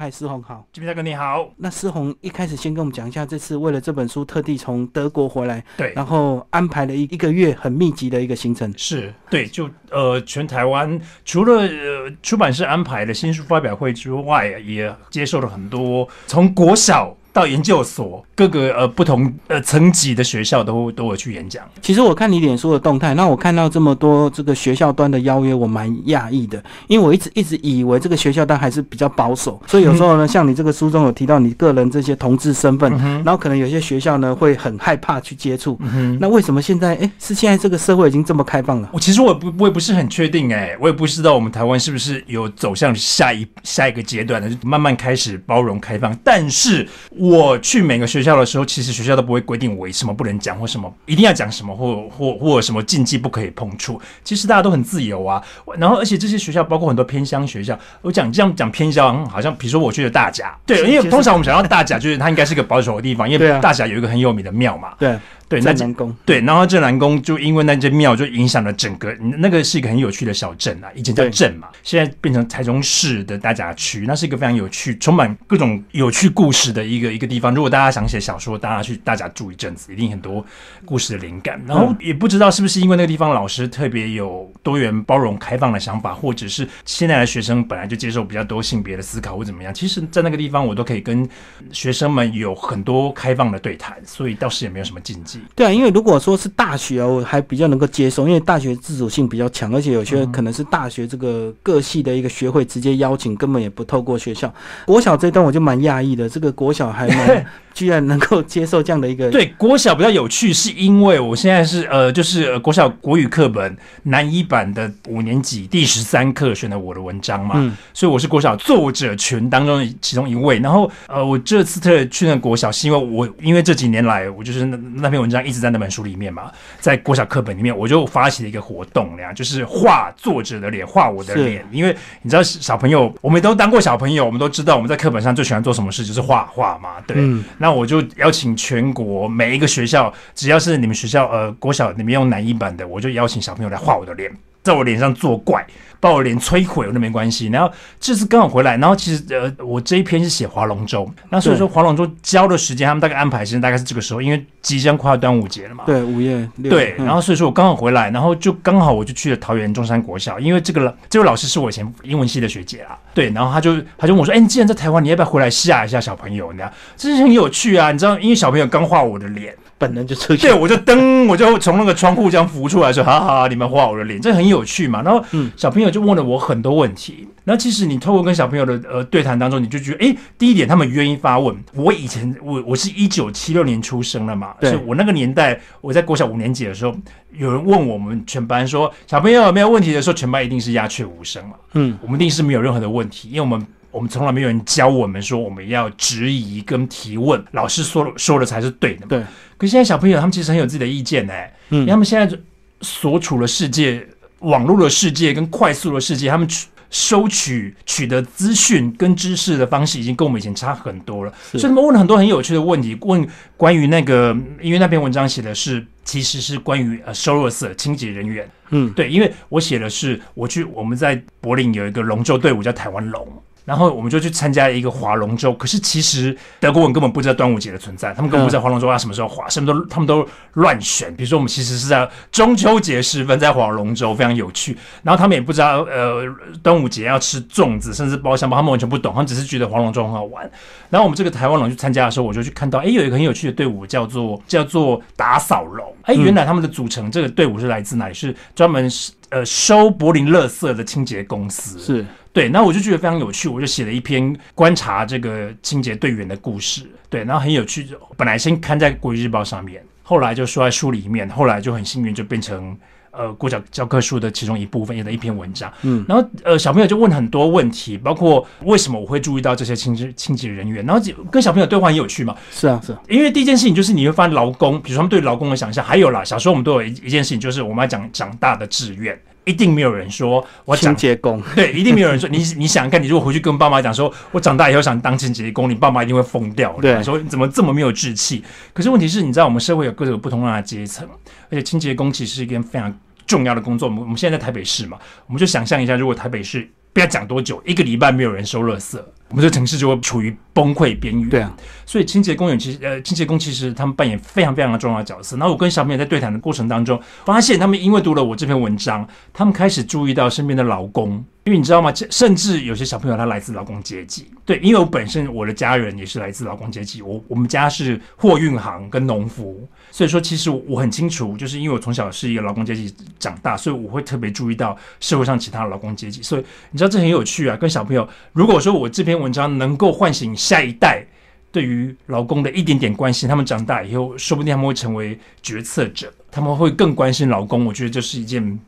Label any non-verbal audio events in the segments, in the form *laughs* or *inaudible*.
嗨，思宏好，金大哥你好。那思宏一开始先跟我们讲一下，这次为了这本书特地从德国回来，对，然后安排了一一个月很密集的一个行程。是对，就呃，全台湾除了呃出版社安排的新书发表会之外，也接受了很多从国小。到研究所各个呃不同呃层级的学校都都有去演讲。其实我看你脸书的动态，那我看到这么多这个学校端的邀约，我蛮讶异的，因为我一直一直以为这个学校端还是比较保守，所以有时候呢，像你这个书中有提到你个人这些同志身份，然后可能有些学校呢会很害怕去接触。那为什么现在哎是现在这个社会已经这么开放了？我其实我不我也不是很确定哎，我也不知道我们台湾是不是有走向下一下一个阶段的，就慢慢开始包容开放，但是。我去每个学校的时候，其实学校都不会规定我什么不能讲或什么一定要讲什么或或或什么禁忌不可以碰触。其实大家都很自由啊。然后，而且这些学校包括很多偏乡学校，我讲这样讲偏乡，好像比如说我去的大甲，对，因为通常我们想到大甲，就是它应该是一个保守的地方，因为大甲有一个很有名的庙嘛。对。对，那南宫对，然后镇南宫就因为那间庙就影响了整个，那个是一个很有趣的小镇啊，以前叫镇嘛，现在变成台中市的大甲区，那是一个非常有趣、充满各种有趣故事的一个一个地方。如果大家想写小说，大家去大甲住一阵子，一定很多故事的灵感。然后也不知道是不是因为那个地方老师特别有多元、包容、开放的想法，或者是现在的学生本来就接受比较多性别的思考或怎么样。其实，在那个地方我都可以跟学生们有很多开放的对谈，所以倒是也没有什么禁忌。对啊，因为如果说是大学，我还比较能够接受，因为大学自主性比较强，而且有些可能是大学这个各系的一个学会直接邀请，根本也不透过学校。国小这段我就蛮讶异的，这个国小还蛮。居然能够接受这样的一个对国小比较有趣，是因为我现在是呃，就是国小国语课本南一版的五年级第十三课选的我的文章嘛，所以我是国小作者群当中的其中一位。然后呃，我这次特去那国小，是因为我因为这几年来我就是那那篇文章一直在那本书里面嘛，在国小课本里面，我就发起了一个活动，那样就是画作者的脸，画我的脸。因为你知道小朋友，我们都当过小朋友，我们都知道我们在课本上最喜欢做什么事，就是画画嘛，对。那我就邀请全国每一个学校，只要是你们学校呃国小你们用男一版的，我就邀请小朋友来画我的脸，在我脸上作怪。把我脸摧毁了都没关系。然后这次刚好回来，然后其实呃，我这一篇是写划龙舟，那所以说划龙舟教的时间，他们大概安排时间大概是这个时候，因为即将快要端午节了嘛。对，五月六。对，然后所以说我刚好回来，然后就刚好我就去了桃园中山国小，因为这个这位老师是我以前英文系的学姐啊。对，然后他就他就问我说：“哎，你既然在台湾，你要不要回来吓一下小朋友？你样这是很有趣啊，你知道，因为小朋友刚画我的脸。”本能就出现，对我就噔，我就从那个窗户这样浮出来，说：“哈哈，你们画我的脸，这很有趣嘛。”然后，嗯，小朋友就问了我很多问题。然后，其实你透过跟小朋友的呃对谈当中，你就觉得，哎，第一点，他们愿意发问。我以前我我是一九七六年出生的嘛，所以我那个年代，我在国小五年级的时候，有人问我们全班说：“小朋友有没有问题？”的时候，全班一定是鸦雀无声嘛。嗯，我们一定是没有任何的问题，因为我们。我们从来没有人教我们说我们要质疑跟提问，老师说了说的才是对的。对，可现在小朋友他们其实很有自己的意见呢。嗯，他们现在所处的世界、网络的世界跟快速的世界，他们收取取得资讯跟知识的方式已经跟我们以前差很多了。所以他们问了很多很有趣的问题，问关于那个，因为那篇文章写的是其实是关于呃收入色清洁人员。嗯，对，因为我写的是我去我们在柏林有一个龙舟队伍叫台湾龙。然后我们就去参加一个划龙舟，可是其实德国人根本不知道端午节的存在，他们根本不知道划龙舟要什么时候划，什么都他们都乱选。比如说我们其实是在中秋节时分在划龙舟，非常有趣。然后他们也不知道呃端午节要吃粽子，甚至包香包，他们完全不懂，他们只是觉得划龙舟很好玩。然后我们这个台湾龙去参加的时候，我就去看到，哎，有一个很有趣的队伍叫做叫做打扫龙。哎，原来他们的组成这个队伍是来自哪里？是专门是呃收柏林垃圾的清洁公司。是。对，那我就觉得非常有趣，我就写了一篇观察这个清洁队员的故事。对，然后很有趣，本来先刊在《国语日报》上面，后来就说在书里面，后来就很幸运就变成呃国教教科书的其中一部分，也的一篇文章。嗯，然后呃小朋友就问很多问题，包括为什么我会注意到这些清洁清洁人员，然后跟小朋友对话很有趣嘛。是啊，是啊。因为第一件事情就是你会发现劳工，比如说他们对劳工的想象，还有啦，小时候我们都有一一件事情，就是我们要讲长大的志愿。一定没有人说我清洁工，*laughs* 对，一定没有人说你你想看，你如果回去跟爸妈讲说，我长大以后想当清洁工，你爸妈一定会疯掉。对，说你怎么这么没有志气？可是问题是，你知道我们社会有各种不同的阶层，而且清洁工其实是一件非常重要的工作。我们我们现在在台北市嘛，我们就想象一下，如果台北市不要讲多久，一个礼拜没有人收垃圾。我们这个城市就会处于崩溃边缘。对啊，所以清洁工人其实呃，清洁工其实他们扮演非常非常的重要的角色。然后我跟小朋友在对谈的过程当中，发现他们因为读了我这篇文章，他们开始注意到身边的劳工。因为你知道吗？甚至有些小朋友他来自劳工阶级，对，因为我本身我的家人也是来自劳工阶级，我我们家是货运行跟农夫，所以说其实我很清楚，就是因为我从小是一个劳工阶级长大，所以我会特别注意到社会上其他劳工阶级。所以你知道这很有趣啊，跟小朋友，如果说我这篇文章能够唤醒下一代对于劳工的一点点关心，他们长大以后，说不定他们会成为决策者，他们会更关心劳工。我觉得这是一件。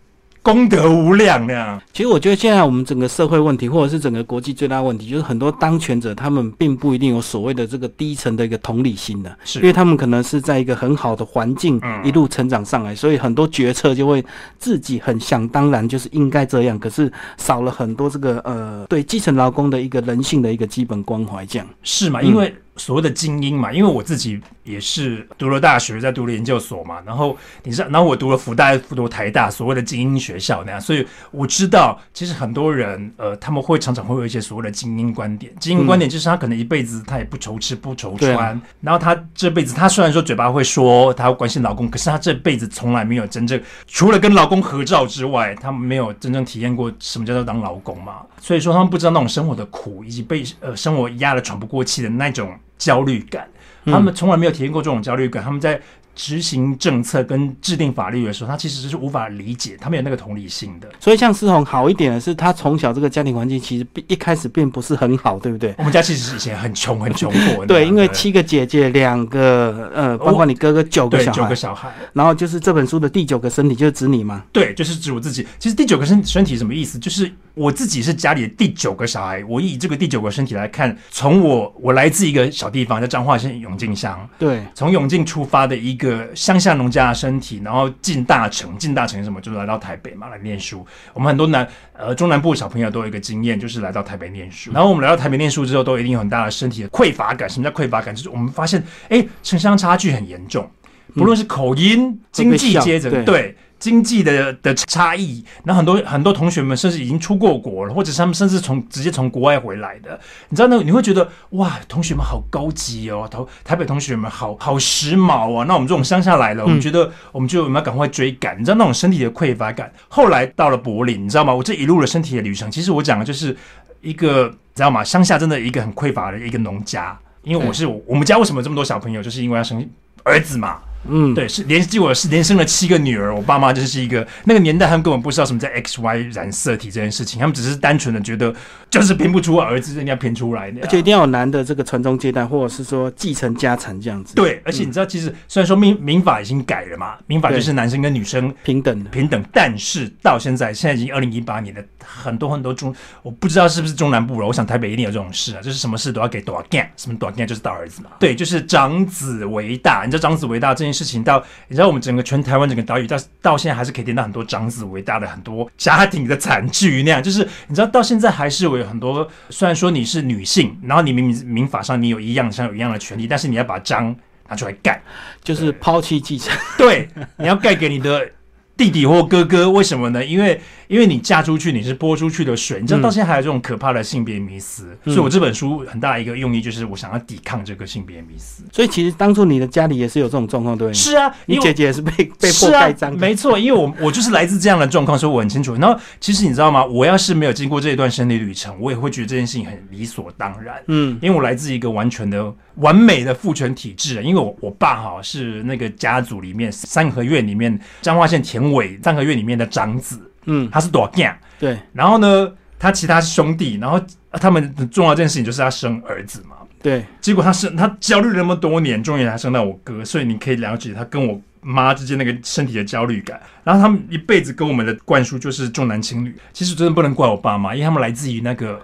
功德无量呀！其实我觉得现在我们整个社会问题，或者是整个国际最大问题，就是很多当权者他们并不一定有所谓的这个低层的一个同理心的，是因为他们可能是在一个很好的环境一路成长上来，所以很多决策就会自己很想当然就是应该这样，可是少了很多这个呃对基层劳工的一个人性的一个基本关怀，这样是嘛？因为。所谓的精英嘛，因为我自己也是读了大学，在读了研究所嘛，然后你知道，然后我读了福大、复读台大，所谓的精英学校那样，所以我知道，其实很多人呃，他们会常常会有一些所谓的精英观点。精英观点就是他可能一辈子他也不愁吃不愁穿，然后他这辈子他虽然说嘴巴会说他关心老公，可是他这辈子从来没有真正除了跟老公合照之外，他没有真正体验过什么叫做当老公嘛。所以说他们不知道那种生活的苦，以及被呃生活压得喘不过气的那种。焦虑感，他们从来没有体验过这种焦虑感。他们在执行政策跟制定法律的时候，他其实是无法理解，他没有那个同理心的。所以，像思宏好一点的是，他从小这个家庭环境其实一开始并不是很好，对不对？我们家其实是以前很穷，很穷过。对，因为七个姐姐，两个呃，包括你哥哥九个小孩，九个小孩。然后就是这本书的第九个身体，就是指你吗？对，就是指我自己。其实第九个身身体什么意思？就是。我自己是家里的第九个小孩，我以这个第九个身体来看，从我我来自一个小地方叫彰化县永靖乡，对，从永靖出发的一个乡下农家的身体，然后进大城，进大城什么，就是来到台北嘛来念书。我们很多南呃中南部小朋友都有一个经验，就是来到台北念书。然后我们来到台北念书之后，都一定有很大的身体的匮乏感。什么叫匮乏感？就是我们发现，哎，城乡差距很严重，不论是口音、经济阶层，对。经济的的差异，那很多很多同学们甚至已经出过国了，或者他们甚至从直接从国外回来的，你知道那你会觉得哇，同学们好高级哦，台台北同学们好好时髦啊。那我们这种乡下来了，我们觉得我们就我们要赶快追赶，你知道那种身体的匮乏感。后来到了柏林，你知道吗？我这一路的身体的旅程，其实我讲的就是一个知道吗？乡下真的一个很匮乏的一个农家，因为我是我们家为什么这么多小朋友，就是因为要生儿子嘛。嗯，对，是连结果是连生了七个女儿，我爸妈就是一个那个年代，他们根本不知道什么叫 X Y 染色体这件事情，他们只是单纯的觉得就是拼不出儿子，人家拼出来的，而且一定要有男的这个传宗接代，或者是说继承家产这样子。对，而且你知道，其实虽然说民民法已经改了嘛，民法就是男生跟女生平等平等，但是到现在现在已经二零一八年的很多很多中，我不知道是不是中南部了，我想台北一定有这种事啊，就是什么事都要给多少干，什么多少干就是大儿子嘛。对，就是长子为大，你知道长子为大这件事情到。你知道我们整个全台湾整个岛屿到到现在还是可以听到很多长子为大的很多家庭的惨剧那样，就是你知道到现在还是有很多，虽然说你是女性，然后你明明民法上你有一样像有一样的权利，但是你要把章拿出来盖，就是抛弃继承，对，你要盖给你的。弟弟或哥哥，为什么呢？因为因为你嫁出去，你是泼出去的水。你知道到现在还有这种可怕的性别迷思，所以我这本书很大一个用意就是我想要抵抗这个性别迷思。所以其实当初你的家里也是有这种状况，对是啊，你姐姐也是被被迫盖章，没错。因为我我就是来自这样的状况，所以我很清楚。然后其实你知道吗？我要是没有经过这一段生理旅程，我也会觉得这件事情很理所当然。嗯，因为我来自一个完全的完美的父权体制。因为我我爸哈是那个家族里面三合院里面彰化县田尾三合院里面的长子，嗯，他是多干，对。然后呢，他其他兄弟，然后他们重要一件事情就是他生儿子嘛，对。结果他生他焦虑那么多年，终于才生到我哥，所以你可以了解他跟我妈之间那个身体的焦虑感。然后他们一辈子跟我们的灌输就是重男轻女，其实真的不能怪我爸妈，因为他们来自于那个。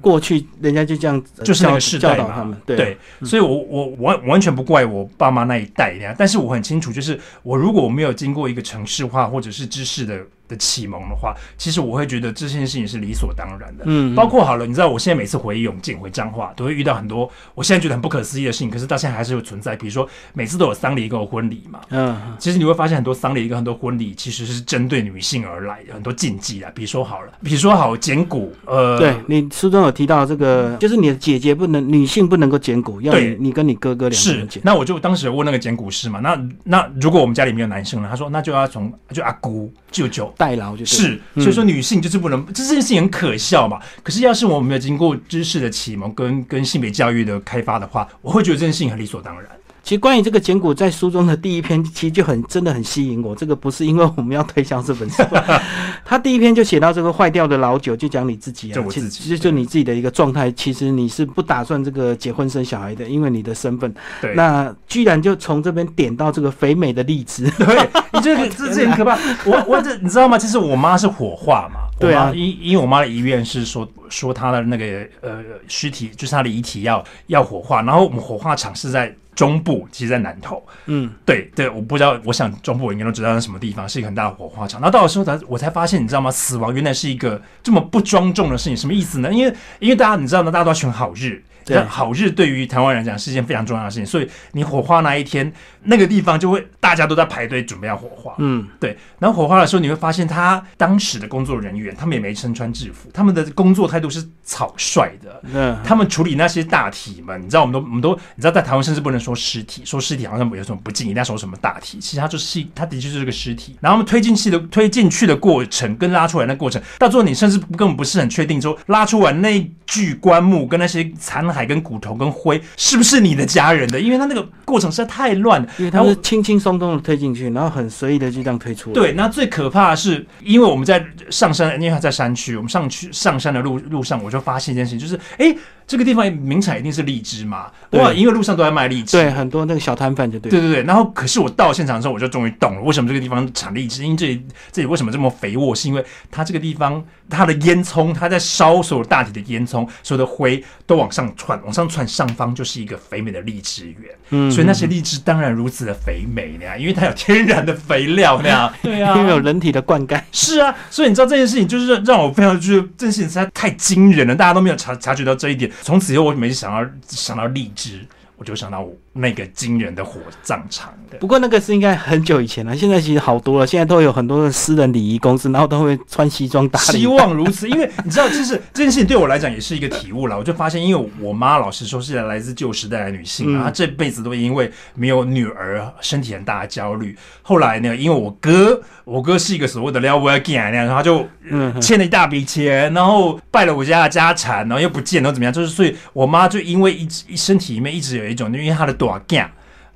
过去人家就这样子，就是那个世代嘛，对，所以，我我完完全不怪我爸妈那一代呀。但是我很清楚，就是我如果没有经过一个城市化或者是知识的的的启蒙的话，其实我会觉得这件事情是理所当然的。嗯包括好了，你知道我现在每次回永靖、回彰化，都会遇到很多我现在觉得很不可思议的事情，可是到现在还是有存在。比如说每次都有丧礼跟有婚礼嘛，嗯其实你会发现很多丧礼跟很多婚礼其实是针对女性而来的，很多禁忌啊。比如说好了，比如说好剪骨，呃，对你书中有提到这个，就是你的姐姐不能，女性不能够剪骨，要你你跟你哥哥两个是人捡。，那我就当时有问那个剪骨师嘛，那那如果我们家里没有男生呢？他说那就要从就阿姑舅舅。代劳就对是，嗯所以说女性就是不能，这件事情很可笑嘛。可是要是我没有经过知识的启蒙跟跟性别教育的开发的话，我会觉得这件事情很理所当然。其实关于这个简骨，在书中的第一篇其实就很真的很吸引我。这个不是因为我们要推销这本书，*laughs* 他第一篇就写到这个坏掉的老酒，就讲你自己啊，就我自己就你自己的一个状态，其实你是不打算这个结婚生小孩的，因为你的身份。对，那居然就从这边点到这个肥美的荔枝，对你这个 *laughs* 这这很可怕。我我这你知道吗？其实我妈是火化嘛，对啊因因为我妈的遗愿是说说她的那个呃尸体就是她的遗体要要火化，然后我们火化场是在中部，其实在南投。嗯，对对，我不知道，我想中部我应该都知道是什么地方，是一个很大的火化场。然后到的时候才我才发现，你知道吗？死亡原来是一个这么不庄重的事情，什么意思呢？因为因为大家你知道吗？大家都要选好日。对好日对于台湾人来讲是一件非常重要的事情，所以你火化那一天，那个地方就会大家都在排队准备要火化。嗯，对，然后火化的时候，你会发现他当时的工作人员，他们也没身穿制服，他们的工作态度是草率的。嗯他们处理那些大体们，你知道，我们都我们都你知道，在台湾甚至不能说尸体，说尸体好像有什么不敬，一定要说什么大体。其实它就是它的确就是个尸体。然后我们推进去的推进去的过程跟拉出来的过程，到最后你甚至根本不是很确定，说拉出来那具棺木跟那些残骸跟骨头跟灰是不是你的家人的，因为他那个过程实在太乱了。因为他是轻轻松松的推进去，然后很随意的就这样推出来。，对，那最可怕的是，因为我们在上山，因为他在山区，我们上去上山的路路上，我就发现一件事情，就是哎，诶这个地方名产一定是荔枝嘛，哇，因为路上都在卖荔枝。对，很多那个小摊贩就对。对对对，然后可是我到现场之后，我就终于懂了，为什么这个地方产荔枝，因为这里这里为什么这么肥沃，是因为它这个地方它的烟囱，它在烧所有大体的烟囱，所有的灰都往上窜，往上窜，上方就是一个肥美的荔枝园，嗯所以那些荔枝当然如此的肥美那样，因为它有天然的肥料那样，*laughs* 对啊，因为有人体的灌溉。是啊，所以你知道这件事情，就是让让我非常觉得这件事情实在太惊人了，大家都没有察察觉到这一点。从此以后，我每次想到想到荔枝，我就想到我那个惊人的火葬场的。不过那个是应该很久以前了，现在其实好多了，现在都有很多的私人礼仪公司，然后都会穿西装打希领带。望如此，因为你知道，其实 *laughs* 这件事情对我来讲也是一个体悟了。我就发现，因为我妈老实说是来自旧时代的女性，嗯然后她这辈子都因为没有女儿，身体很大的焦虑。后来呢，因为我哥，我哥是一个所谓的撩我 g 那样，然后他就嗯欠了一大笔钱，然后败了我家的家产，然后又不见，然后怎么样？就是所以我妈就因为一直一身体里面一直有一种，因为她的短 g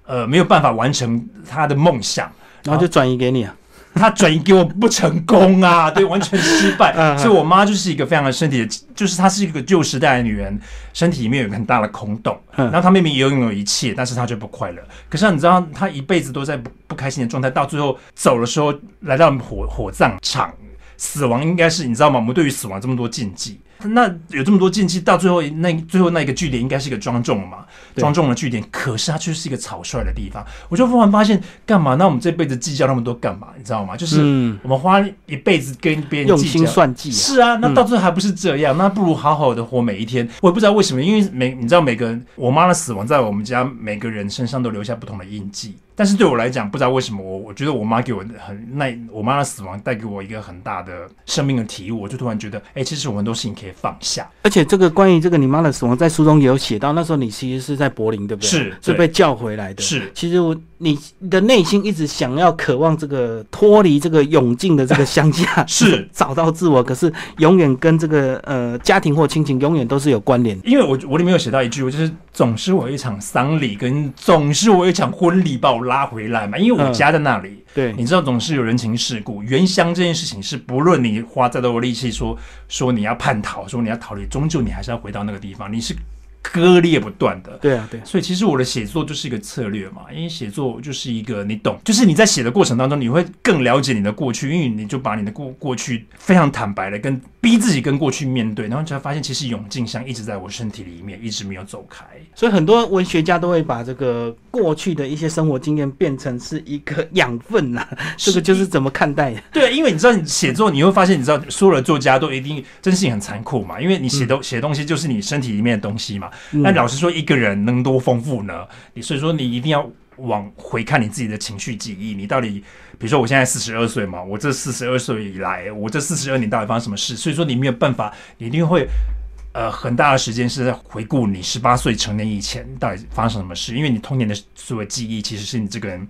呃，没有办法完成他的梦想。然后就转移给你啊。他转移给我不成功啊，*laughs* 对，完全失败。所以我妈就是一个非常的身体的，就是她是一个旧时代的女人，身体里面有一个很大的空洞。嗯然后她明明也拥有一切，但是她就不快乐。可是你知道，她一辈子都在不不开心的状态，到最后走的时候，来到火火葬场，死亡应该是你知道吗？我们对于死亡这么多禁忌。那有这么多禁忌，到最后那最后那一个据点应该是一个庄重嘛，庄重的据点，可是它却是一个草率的地方。我就忽然发现，干嘛？那我们这辈子计较那么多干嘛？你知道吗？就是嗯，我们花一辈子跟别人用计较。心算计啊。是啊，那到最后还不是这样？那不如好好的活每一天。我也不知道为什么，因为每你知道每个人，我妈的死亡在我们家每个人身上都留下不同的印记。但是对我来讲，不知道为什么，我我觉得我妈给我很那我妈的死亡带给我一个很大的生命的体悟，我就突然觉得，哎、其实我很多事情可以放下。而且这个关于这个你妈的死亡，在书中也有写到，那时候你其实是在柏林，对不对？是是被叫回来的。是其实我你的内心一直想要渴望这个脱离这个永静的这个乡下，*laughs* 是 *laughs* 找到自我，可是永远跟这个呃家庭或亲情永远都是有关联的。因为我我里面有写到一句，我就是总是我有一场丧礼，跟总是我有一场婚礼把我拉回来嘛，因为我嗯家在那里。对，你知道，总是有人情世故。原乡这件事情是，不论你花再多的力气说说你要叛逃，说你要逃离，终究你还是要回到那个地方。你是割裂不断的。对啊，对。所以其实我的写作就是一个策略嘛，因为写作就是一个你懂，就是你在写的过程当中，你会更了解你的过去，因为你就把你的过过去非常坦白的跟逼自己跟过去面对，然后才发现其实永静香一直在我身体里面，一直没有走开。所以很多文学家都会把这个过去的一些生活经验变成是一个养分呐，这个就是怎么看待？对，因为你知道你写作，你会发现，你知道所有的作家都一定真性很残酷嘛，因为你写东写东西就是你身体里面的东西嘛。那老实说，一个人能多丰富呢？你所以说你一定要往回看你自己的情绪记忆，你到底，比如说我现在四十二岁嘛，我这四十二岁以来，我这四十二年到底发生什么事？所以说你没有办法，你一定会。呃，很大的时间是在回顾你十八岁成年以前到底发生什么事，因为你童年的所有记忆其实是你这个人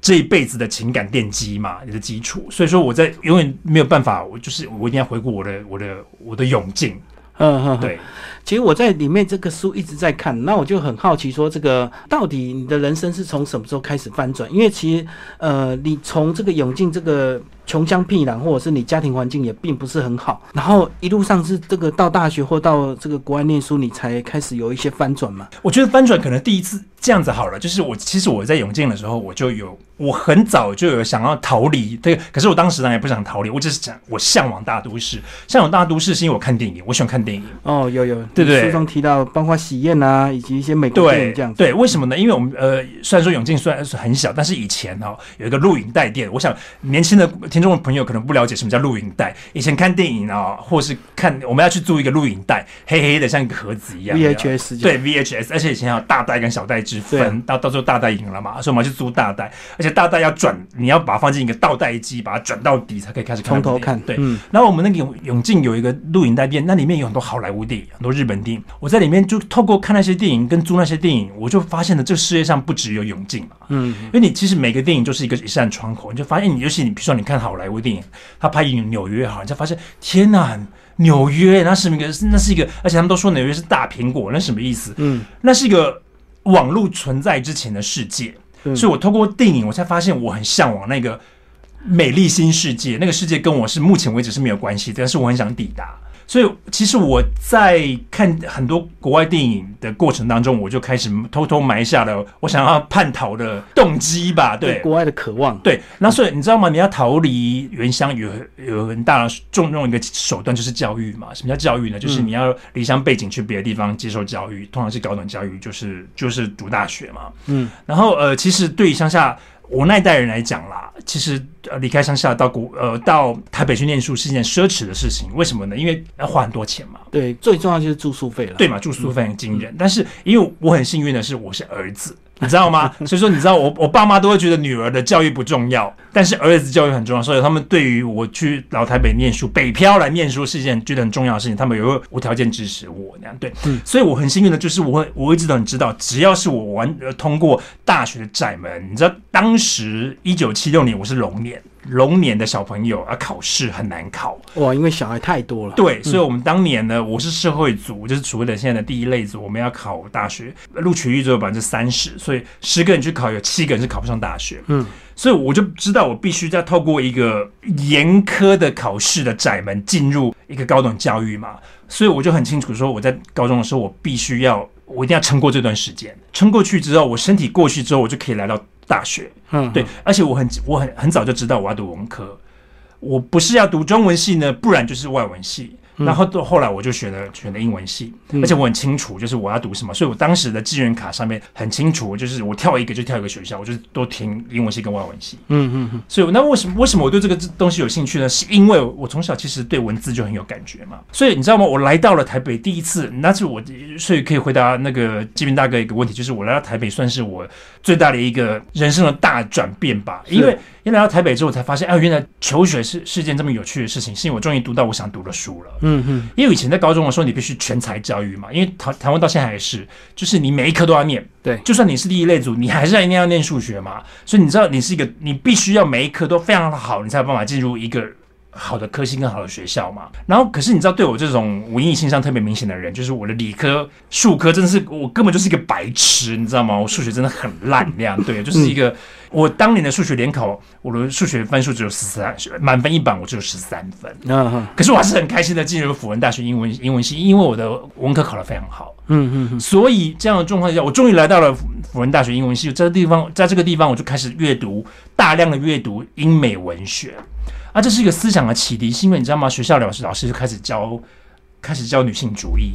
这一辈子的情感奠基嘛，你的基础。所以说我在永远没有办法，我就是我一定要回顾我的我的我的永境。嗯嗯，对。其实我在里面这个书一直在看，那我就很好奇，说这个到底你的人生是从什么时候开始翻转？因为其实呃，你从这个永进这个。穷乡僻壤，或者是你家庭环境也并不是很好，然后一路上是这个到大学或到这个国外念书，你才开始有一些翻转嘛？我觉得翻转可能第一次这样子好了，就是我其实我在永进的时候，我就有我很早就有想要逃离，对，可是我当时呢也不想逃离，我只是想我向往大都市，向往大都市是因为我看电影，我喜欢看电影。哦，有有，对对，书中提到包括喜宴啊，以及一些美国电影这样。对，为什么呢？因为我们呃，虽然说永靖虽然是很小，但是以前哈有一个录影带店，我想年轻的听众朋友可能不。了解什么叫录影带？以前看电影啊，或是看我们要去租一个录影带，黑黑的像一个盒子一样。VHS 对 VHS，而且以前还有大带跟小带之分，到到时候大带赢了嘛，所以我们要去租大带，而且大带要转，你要把它放进一个倒带机，把它转到底才可以开始从头看。对，然后我们那个永永进有一个录影带店，那里面有很多好莱坞电影，很多日本电影。我在里面就透过看那些电影跟租那些电影，我就发现了这个世界上不只有永进嘛。嗯，因为你其实每个电影就是一个一扇窗口，你就发现你，尤其你比如说你看好莱坞电影，他拍影纽约好，你才发现天哪，纽约那是一个，那是一个，而且他们都说纽约是大苹果，那什么意思？嗯，那是一个网络存在之前的世界，所以我透过电影，我才发现我很向往那个美丽新世界，那个世界跟我是目前为止是没有关系，但是我很想抵达。所以，其实我在看很多国外电影的过程当中，我就开始偷偷埋下了我想要叛逃的动机吧。对，国外的渴望。对，那所以你知道吗？你要逃离原乡，有有很大的重用一个手段，就是教育嘛。什么叫教育呢？就是你要离乡背景去别的地方接受教育，通常是高等教育，就是就是读大学嘛。嗯，然后呃，其实对于乡下。我那一代人来讲啦，其实呃离开乡下到国呃到台北去念书是一件奢侈的事情。为什么呢？因为要花很多钱嘛。对，最重要就是住宿费了。对嘛，住宿费很惊人。但是因为我很幸运的是，我是儿子。你知道吗？*laughs* 所以说，你知道我我爸妈都会觉得女儿的教育不重要，但是儿子教育很重要，所以他们对于我去老台北念书、北漂来念书是一件觉得很重要的事情，他们也会无条件支持我那样。对，所以我很幸运的就是我会我一直都很知道，只要是我完通过大学的窄门，你知道当时一九七六年我是龙年。龙年的小朋友啊，考试很难考哇，因为小孩太多了。对，所以我们当年呢，我是社会组，就是所谓的现在的第一类组，我们要考大学，录取率只有百分之三十，所以十个人去考，有七个人是考不上大学。嗯，所以我就知道，我必须要透过一个严苛的考试的窄门进入一个高等教育嘛，所以我就很清楚说，我在高中的时候，我必须要，我一定要撑过这段时间，撑过去之后，我身体过去之后，我就可以来到。大学，嗯，对，而且我很我很很早就知道我要读文科，我不是要读中文系呢，不然就是外文系。然后到后来，我就选了选了英文系，而且我很清楚，就是我要读什么，所以我当时的志愿卡上面很清楚，就是我跳一个就跳一个学校，我就都填英文系跟外文系。嗯嗯嗯。所以那为什么为什么我对这个东西有兴趣呢？是因为我从小其实对文字就很有感觉嘛。所以你知道吗？我来到了台北第一次，那是我所以可以回答那个基民大哥一个问题，就是我来到台北算是我最大的一个人生的大转变吧，因为。一来到台北之后，才发现，哎，原来求学是是件这么有趣的事情。是因为我终于读到我想读的书了。嗯哼。因为以前在高中的时候，你必须全才教育嘛。因为台台湾到现在还是，就是你每一科都要念。对。就算你是第一类组，你还是一定要念数学嘛。所以你知道，你是一个，你必须要每一科都非常的好，你才有办法进入一个好的科系跟好的学校嘛。然后可是你知道，对我这种文艺倾向特别明显的人，就是我的理科、数科真的是我根本就是一个白痴，你知道吗？我数学真的很烂，那样对，就是一个。我当年的数学联考，我的数学分数只有十三，满分一百我只有十三分。嗯，可是我还是很开心的进入辅仁大学英文英文系，因为我的文科考得非常好。嗯嗯，所以这样的状况下，我终于来到了辅仁大学英文系。这个地方，在这个地方，我就开始阅读大量的阅读英美文学。啊，这是一个思想的启迪，是因为你知道吗？学校老师老师就开始教，开始教女性主义。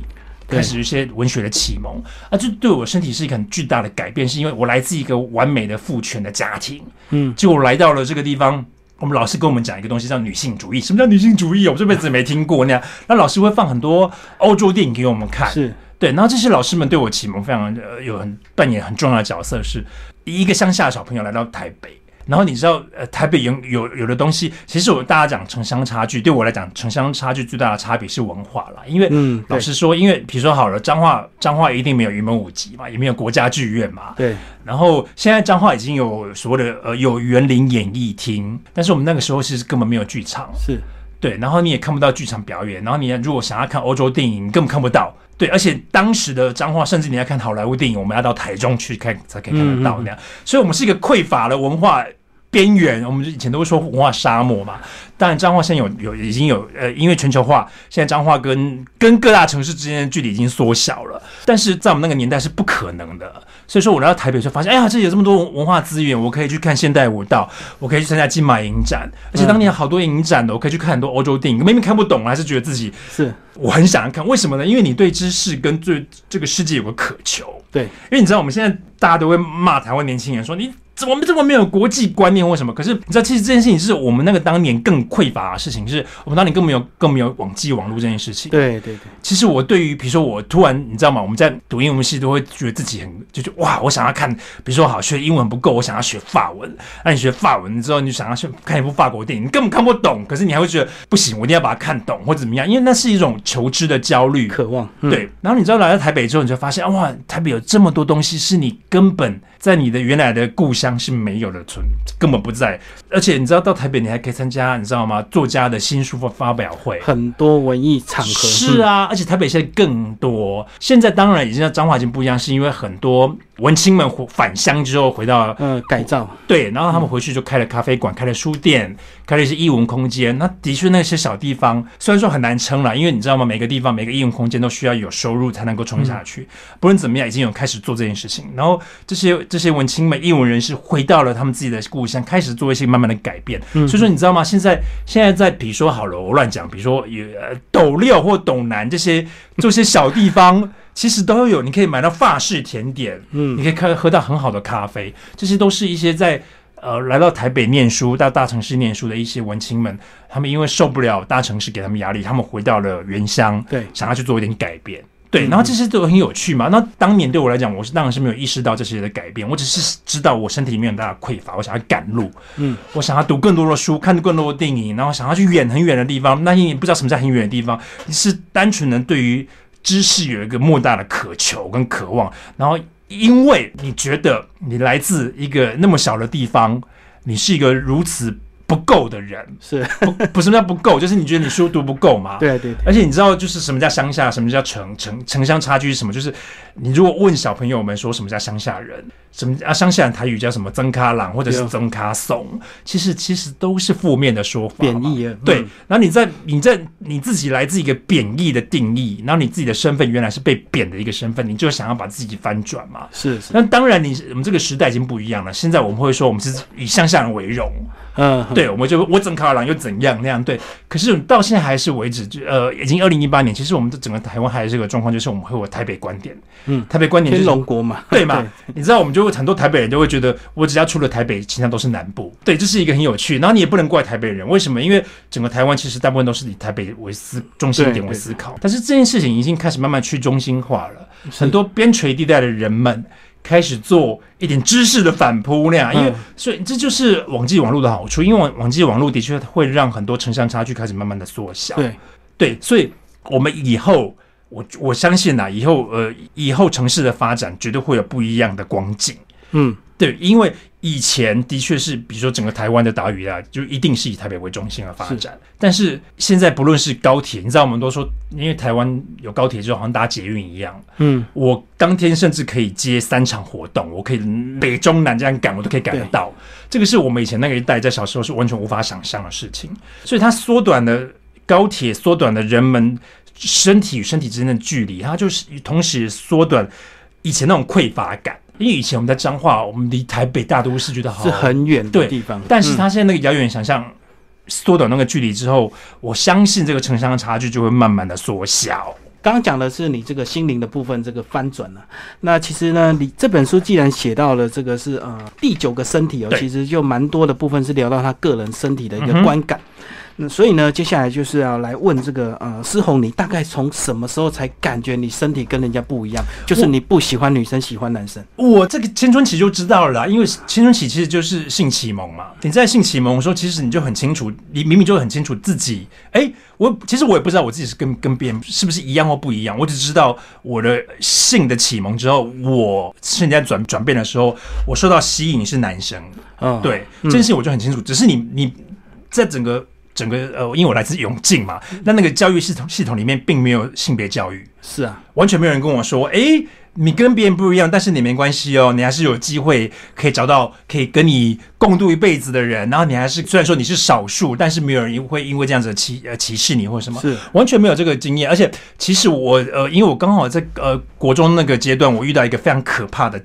开始一些文学的启蒙啊，这对我身体是一个很巨大的改变，是因为我来自一个完美的父权的家庭，嗯，结果来到了这个地方，我们老师跟我们讲一个东西叫女性主义。什么叫女性主义？我这辈子没听过那样。那老师会放很多欧洲电影给我们看，是对。然后这些老师们对我启蒙非常有很扮演很重要的角色，是一个乡下小朋友来到台北。然后你知道，呃，台北有有有的东西，其实我大家讲城乡差距，对我来讲，城乡差距最大的差别是文化啦。因为，嗯，老实说，因为比如说好了，彰化彰化一定没有云门舞集嘛，也没有国家剧院嘛。对。然后现在彰化已经有所谓的呃有园林演艺厅，但是我们那个时候其实根本没有剧场。是。对。然后你也看不到剧场表演，然后你如果想要看欧洲电影，你根本看不到。对。而且当时的彰化，甚至你要看好莱坞电影，我们要到台中去看才可以看得到那样。所以，我们是一个匮乏的文化。边缘，我们以前都会说文化沙漠嘛。当然，彰化现在有有已经有呃，因为全球化，现在彰化跟跟各大城市之间的距离已经缩小了。但是在我们那个年代是不可能的。所以说，我来到台北就发现，哎呀，这里有这么多文化资源，我可以去看现代舞蹈，我可以去参加金马影展，而且当年好多影展的，我可以去看很多欧洲电影。明明看不懂，还是觉得自己是我很想要看。为什么呢？因为你对知识跟对这个世界有个渴求。对，因为你知道，我们现在大家都会骂台湾年轻人说你。怎么这么没有国际观念？为什么？可是你知道，其实这件事情是我们那个当年更匮乏的事情，就是我们当年更没有更没有网际网络这件事情。对对对。其实我对于比如说我突然你知道吗？我们在读英文系都会觉得自己很就是哇，我想要看，比如说好学英文不够，我想要学法文。那你学法文之后，你就想要去看一部法国电影，你根本看不懂，可是你还会觉得不行，我一定要把它看懂或者怎么样，因为那是一种求知的焦虑、渴望。对。然后你知道来到台北之后，你就发现哇，台北有这么多东西是你根本在你的原来的故乡是没有的。存根本不在，而且你知道到台北你还可以参加，你知道吗？作家的新书发表会，很多文艺场合是啊，而且台北现在更多。现在当然已经像彰化已经不一样，是因为很多文青们返乡之后回到嗯改造对，然后他们回去就开了咖啡馆，开了书店，开了一些艺文空间。那的确那些小地方虽然说很难撑了，因为你知道吗？每个地方每个艺文空间都需要有收入才能够撑下去。不论怎么样，已经有开始做这件事情。然后这些这些文青们、艺文人士回到了他们。自己的故乡开始做一些慢慢的改变，所以说你知道吗？现在现在在比如说好了，我乱讲，比如说有斗六或斗南这些这些小地方，其实都有，你可以买到法式甜点，嗯，你可以看喝到很好的咖啡，这些都是一些在呃来到台北念书到大城市念书的一些文青们，他们因为受不了大城市给他们压力，他们回到了原乡，对，想要去做一点改变。对，然后这些都很有趣嘛。那当年对我来讲，我是当然是没有意识到这些的改变。我只是知道我身体里面很大的匮乏，我想要赶路，嗯，我想要读更多的书，看更多的电影，然后想要去远很远的地方。那你不知道什么叫很远的地方，你是单纯的对于知识有一个莫大的渴求跟渴望。然后因为你觉得你来自一个那么小的地方，你是一个如此。不够的人是不不什么叫不够？就是你觉得你书读不够嘛？对对。而且你知道，就是什么叫乡下，什么叫城城城乡差距是什么？就是你如果问小朋友们说什么叫乡下人，什么啊乡下人台语叫什么曾卡朗或者是曾卡怂，其实其实都是负面的说法，贬义啊。对。然后你在你在你自己来自一个贬义的定义，然后你自己的身份原来是被贬的一个身份，你就想要把自己翻转嘛？是是。那当然，你我们这个时代已经不一样了。现在我们会说，我们是以乡下人为荣。嗯，对，我们就我整卡朗又怎样那样对，可是到现在还是为止，就呃，已经二零一八年，其实我们的整个台湾还是这个状况，就是我们会有台北观点，嗯，台北观点天龙国嘛，对嘛？*laughs* 你知道，我们就会很多台北人就会觉得，我只要出了台北，其他都是南部，对，这是一个很有趣。然后你也不能怪台北人，为什么？因为整个台湾其实大部分都是以台北为思中心点为思考，但是这件事情已经开始慢慢去中心化了，很多边陲地带的人们。开始做一点知识的反扑那样，因为所以这就是网际网络的好处，因为网网际网络的确会让很多城乡差距开始慢慢的缩小。对对，所以我们以后，我我相信呐，以后呃，以后城市的发展绝对会有不一样的光景。嗯，对，因为。以前的确是，比如说整个台湾的岛屿啊，就一定是以台北为中心而发展。但是现在不论是高铁，你知道我们都说，因为台湾有高铁之后，好像搭捷运一样。嗯，我当天甚至可以接三场活动，我可以北中南这样赶，我都可以赶得到。这个是我们以前那个一代在小时候是完全无法想象的事情。所以它缩短了高铁，缩短了人们身体与身体之间的距离，它就是同时缩短以前那种匮乏感。因为以前我们在彰化，我们离台北大都市觉得好是很远的地方，但是它现在那个遥远想象缩短那个距离之后，我相信这个城乡差距就会慢慢的缩小。刚刚讲的是你这个心灵的部分，这个翻转了。那其实呢，你这本书既然写到了这个是呃第九个身体哦，其实就蛮多的部分是聊到他个人身体的一个观感。那所以呢，接下来就是要来问这个呃，思红，你大概从什么时候才感觉你身体跟人家不一样？就是你不喜欢女生，喜欢男生。我这个青春期就知道了，啦，因为青春期其实就是性启蒙嘛。你在性启蒙的时候，其实你就很清楚，你明明就很清楚自己。哎，我其实我也不知道我自己是跟跟别人是不是一样或不一样。我只知道我的性的启蒙之后，我现在转转变的时候，我受到吸引是男生。嗯，对，这件事我就很清楚。只是你你在整个。整个呃，因为我来自永靖嘛，那那个教育系统系统里面并没有性别教育，是啊，完全没有人跟我说，哎，你跟别人不一样，但是你没关系哦，你还是有机会可以找到可以跟你共度一辈子的人，然后你还是虽然说你是少数，但是没有人会因为这样子歧呃歧视你或什么，是。完全没有这个经验，而且其实我呃，因为我刚好在呃国中那个阶段，我遇到一个非常可怕的。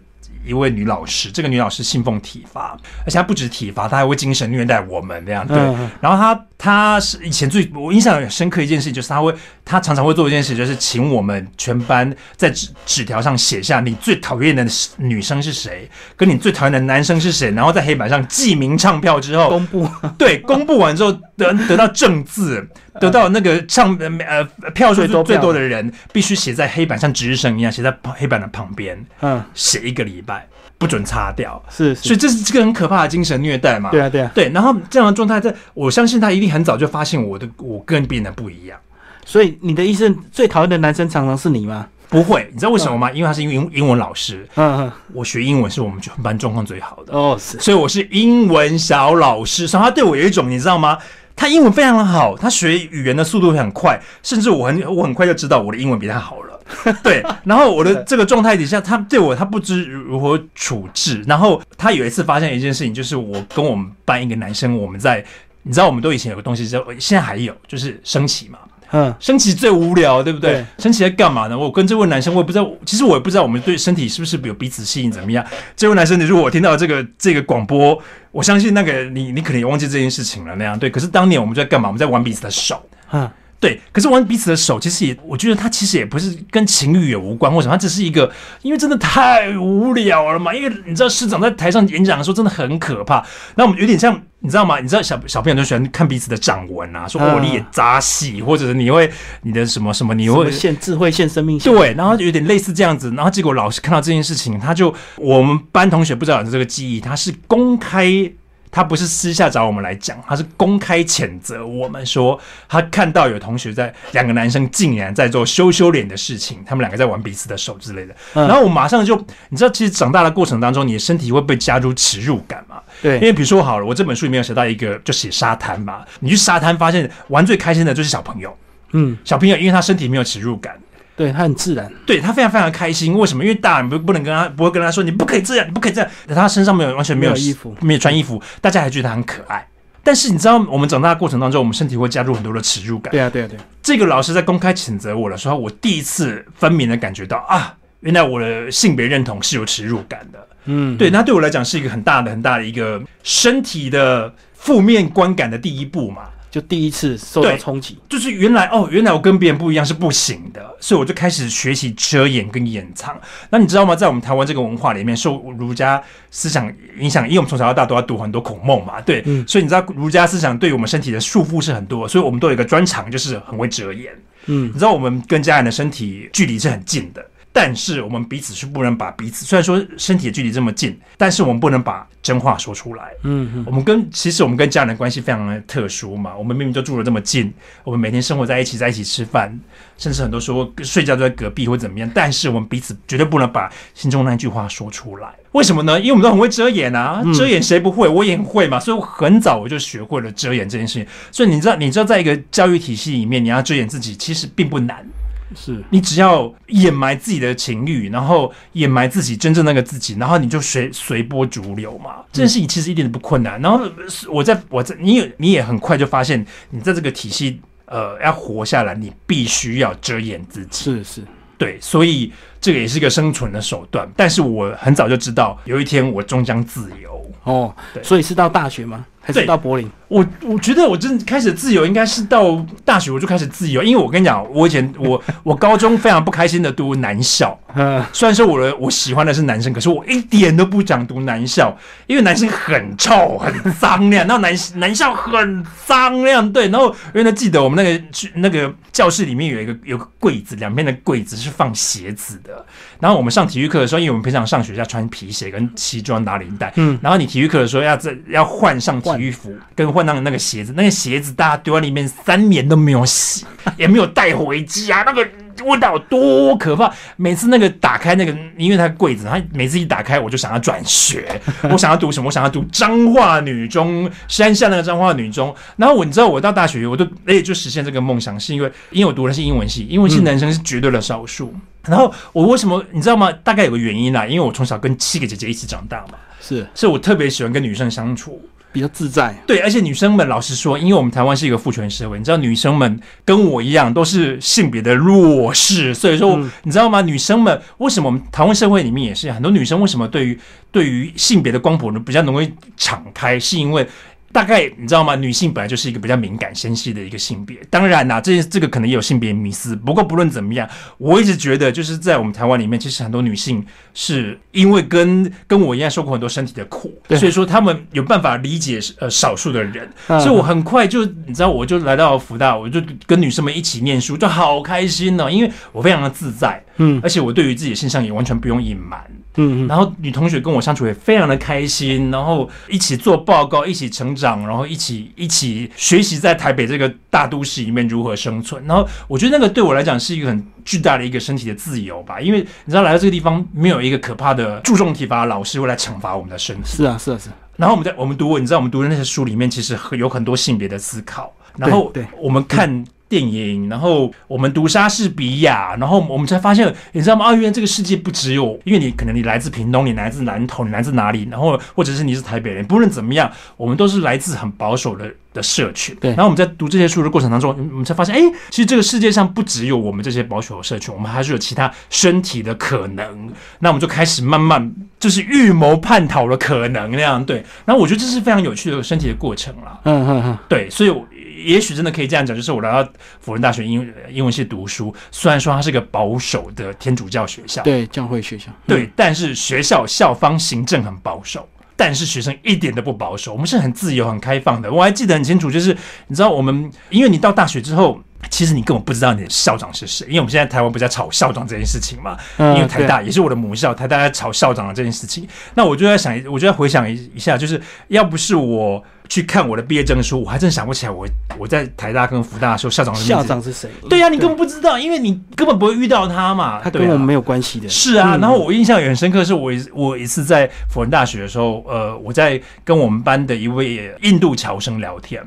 一位女老师，这个女老师信奉体罚，而且她不止体罚，她还会精神虐待我们这样。对，然后她她是以前最我印象很深刻一件事，就是她会她常常会做一件事，就是请我们全班在纸纸条上写下你最讨厌的女生是谁，跟你最讨厌的男生是谁，然后在黑板上记名唱票之后公布。对，公布完之后得得到正字，得到那个唱呃票数最多的人必须写在黑板上，值日生一样写在黑板的旁边，嗯，写一个礼拜。不准擦掉，是，所以这是这个很可怕的精神虐待嘛？对啊，对啊，对。然后这样的状态，在我相信他一定很早就发现我的我跟别人不一样。所以你的医生最讨厌的男生常常是你吗？不会，你知道为什么吗？因为他是英英文老师。嗯嗯，我学英文是我们全班状况最好的哦，是，所以我是英文小老师，所以他对我有一种你知道吗？他英文非常的好，他学语言的速度很快，甚至我很我很快就知道我的英文比他好了。*laughs* 对，然后我的这个状态底下，他对我他不知如何处置。然后他有一次发现一件事情，就是我跟我们班一个男生，我们在你知道，我们都以前有个东西叫，现在还有，就是升旗嘛。嗯，升旗最无聊，对不对？升旗在干嘛呢？我跟这位男生，我也不知道，其实我也不知道我们对身体是不是有彼此吸引怎么样。这位男生，你如果听到这个这个广播，我相信那个你你可能也忘记这件事情了那样。对，可是当年我们在干嘛？我们在玩彼此的手。嗯。对，可是玩彼此的手，其实也，我觉得他其实也不是跟情欲也无关，或者他只是一个，因为真的太无聊了嘛。因为你知道，师长在台上演讲的时候真的很可怕。那我们有点像，你知道吗？你知道小小朋友都喜欢看彼此的掌纹啊，说哦你也扎戏，或者是你会你的什么什么，你会献智慧献生命对，然后有点类似这样子。然后结果老师看到这件事情，他就我们班同学不知道有这个记忆，他是公开。他不是私下找我们来讲，他是公开谴责我们说，他看到有同学在两个男生竟然在做羞羞脸的事情，他们两个在玩彼此的手之类的。然后我马上就，你知道，其实长大的过程当中，你的身体会被加入耻辱感嘛？对，因为比如说好了，我这本书里面有写到一个，就写沙滩嘛，你去沙滩发现玩最开心的就是小朋友，嗯，小朋友因为他身体没有耻辱感。对他很自然，对他非常非常开心。为什么？因为大人不不能跟他，不会跟他说你不可以这样，你不可以这样。他身上没有完全没有衣服，没有穿衣服，大家还觉得他很可爱。但是你知道，我们长大的过程当中，我们身体会加入很多的耻辱感。对啊，对啊，对。这个老师在公开谴责我的时候，我第一次分明的感觉到啊，原来我的性别认同是有耻辱感的。嗯，对，那对我来讲是一个很大的、很大的一个身体的负面观感的第一步嘛。就第一次受到冲击，就是原来哦，原来我跟别人不一样是不行的，所以我就开始学习遮掩跟掩藏。那你知道吗？在我们台湾这个文化里面，受儒家思想影响，因为我们从小到大都要读很多孔孟嘛，对，所以你知道儒家思想对于我们身体的束缚是很多，所以我们都有一个专长，就是很会遮掩。嗯，你知道我们跟家人的身体距离是很近的。但是我们彼此是不能把彼此，虽然说身体的距离这么近，但是我们不能把真话说出来。嗯我们跟其实我们跟家人的关系非常的特殊嘛，我们明明就住的这么近，我们每天生活在一起，在一起吃饭，甚至很多时候睡觉都在隔壁或怎么样，但是我们彼此绝对不能把心中那句话说出来。为什么呢？因为我们都很会遮掩啊，遮掩谁不会？我也很会嘛，所以我很早我就学会了遮掩这件事情。所以你知道，你知道，在一个教育体系里面，你要遮掩自己，其实并不难。是你只要掩埋自己的情欲，然后掩埋自己真正那个自己，然后你就随随波逐流嘛。这件事情其实一点都不困难。然后我在我在你也你也很快就发现，你在这个体系呃要活下来，你必须要遮掩自己。是是，对，所以这个也是一个生存的手段。但是我很早就知道，有一天我终将自由。哦对，所以是到大学吗？还是对到柏林？我我觉得我真的开始自由，应该是到大学我就开始自由，因为我跟你讲，我以前我 *laughs* 我高中非常不开心的读男校，嗯，虽然说我的我喜欢的是男生，可是我一点都不想读男校，因为男生很臭、很脏那样，*laughs* 然后男男校很脏那样，对。然后因为呢，记得我们那个去那个教室里面有一个有个柜子，两边的柜子是放鞋子的。然后我们上体育课的时候，因为我们平常上学要穿皮鞋跟西装打领带，嗯，然后你体育课的时候要在要换上体育服，跟换上那个鞋子，那个鞋子大家丢在里面三年都没有洗，*laughs* 也没有带回家，那个味道有多可怕！每次那个打开那个，因为它柜子，它每次一打开，我就想要转学，*laughs* 我想要读什么？我想要读彰化女中，山下那个彰化女中。然后我你知道，我到大学，我都哎就实现这个梦想，是因为因为我读的是英文系，英文系男生是绝对的少数。然后我为什么你知道吗？大概有个原因啦，因为我从小跟七个姐姐一起长大嘛，是所以我特别喜欢跟女生相处。比较自在。对，而且女生们，老实说，因为我们台湾是一个父权社会，你知道，女生们跟我一样都是性别的弱势，所以说，嗯你知道吗？女生们为什么我们台湾社会里面也是很多女生为什么对于对于性别的光谱呢比较容易敞开，是因为。大概你知道吗？女性本来就是一个比较敏感、纤细的一个性别。当然啦，这这个可能也有性别迷思。不过不论怎么样，我一直觉得，就是在我们台湾里面，其实很多女性是因为跟跟我一样受过很多身体的苦，所以说她们有办法理解呃少数的人。嗯所以我很快就你知道，我就来到福大，我就跟女生们一起念书，就好开心哦，因为我非常的自在，嗯而且我对于自己的性向也完全不用隐瞒。嗯嗯，然后女同学跟我相处也非常的开心，然后一起做报告，一起成长，然后一起一起学习在台北这个大都市里面如何生存。然后我觉得那个对我来讲是一个很巨大的一个身体的自由吧，因为你知道来到这个地方没有一个可怕的注重体罚的老师会来惩罚我们的身体。是啊是啊是啊，然后我们在我们读，你知道我们读的那些书里面，其实有很多性别的思考。然后对对我们看电影，然后我们读莎士比亚，然后我们才发现，你知道吗？啊，原来这个世界不只有，因为你可能你来自屏东，你来自南投，你来自哪里，然后或者是你是台北人，不论怎么样，我们都是来自很保守的的社群。对然后我们在读这些书的过程当中，我们才发现，哎，其实这个世界上不只有我们这些保守的社群，我们还是有其他身体的可能。那我们就开始慢慢就是预谋叛逃的可能那样对。然后我觉得这是非常有趣的身体的过程啦。嗯嗯嗯，对，所以我也许真的可以这样讲，就是我来到辅仁大学英英文系读书，虽然说它是个保守的天主教学校，对，教会学校，对，但是学校校方行政很保守。但是学生一点都不保守，我们是很自由、很开放的。我还记得很清楚，就是你知道，我们因为你到大学之后，其实你根本不知道你的校长是谁，因为我们现在台湾不是在吵校长这件事情嘛，嗯因为台大也是我的母校，台大在吵校长的这件事情。那我就在想，我就在回想一一下，就是要不是我去看我的毕业证书，我还真想不起来我我在台大跟福大的时候校长的名字。校长是谁？对呀、你根本不知道，因为你根本不会遇到他嘛。他跟我们没有关系的。是啊，嗯然后我印象也很深刻，是我一我一次在辅仁大学的时候，呃，我在跟我们班的一位印度侨生聊天，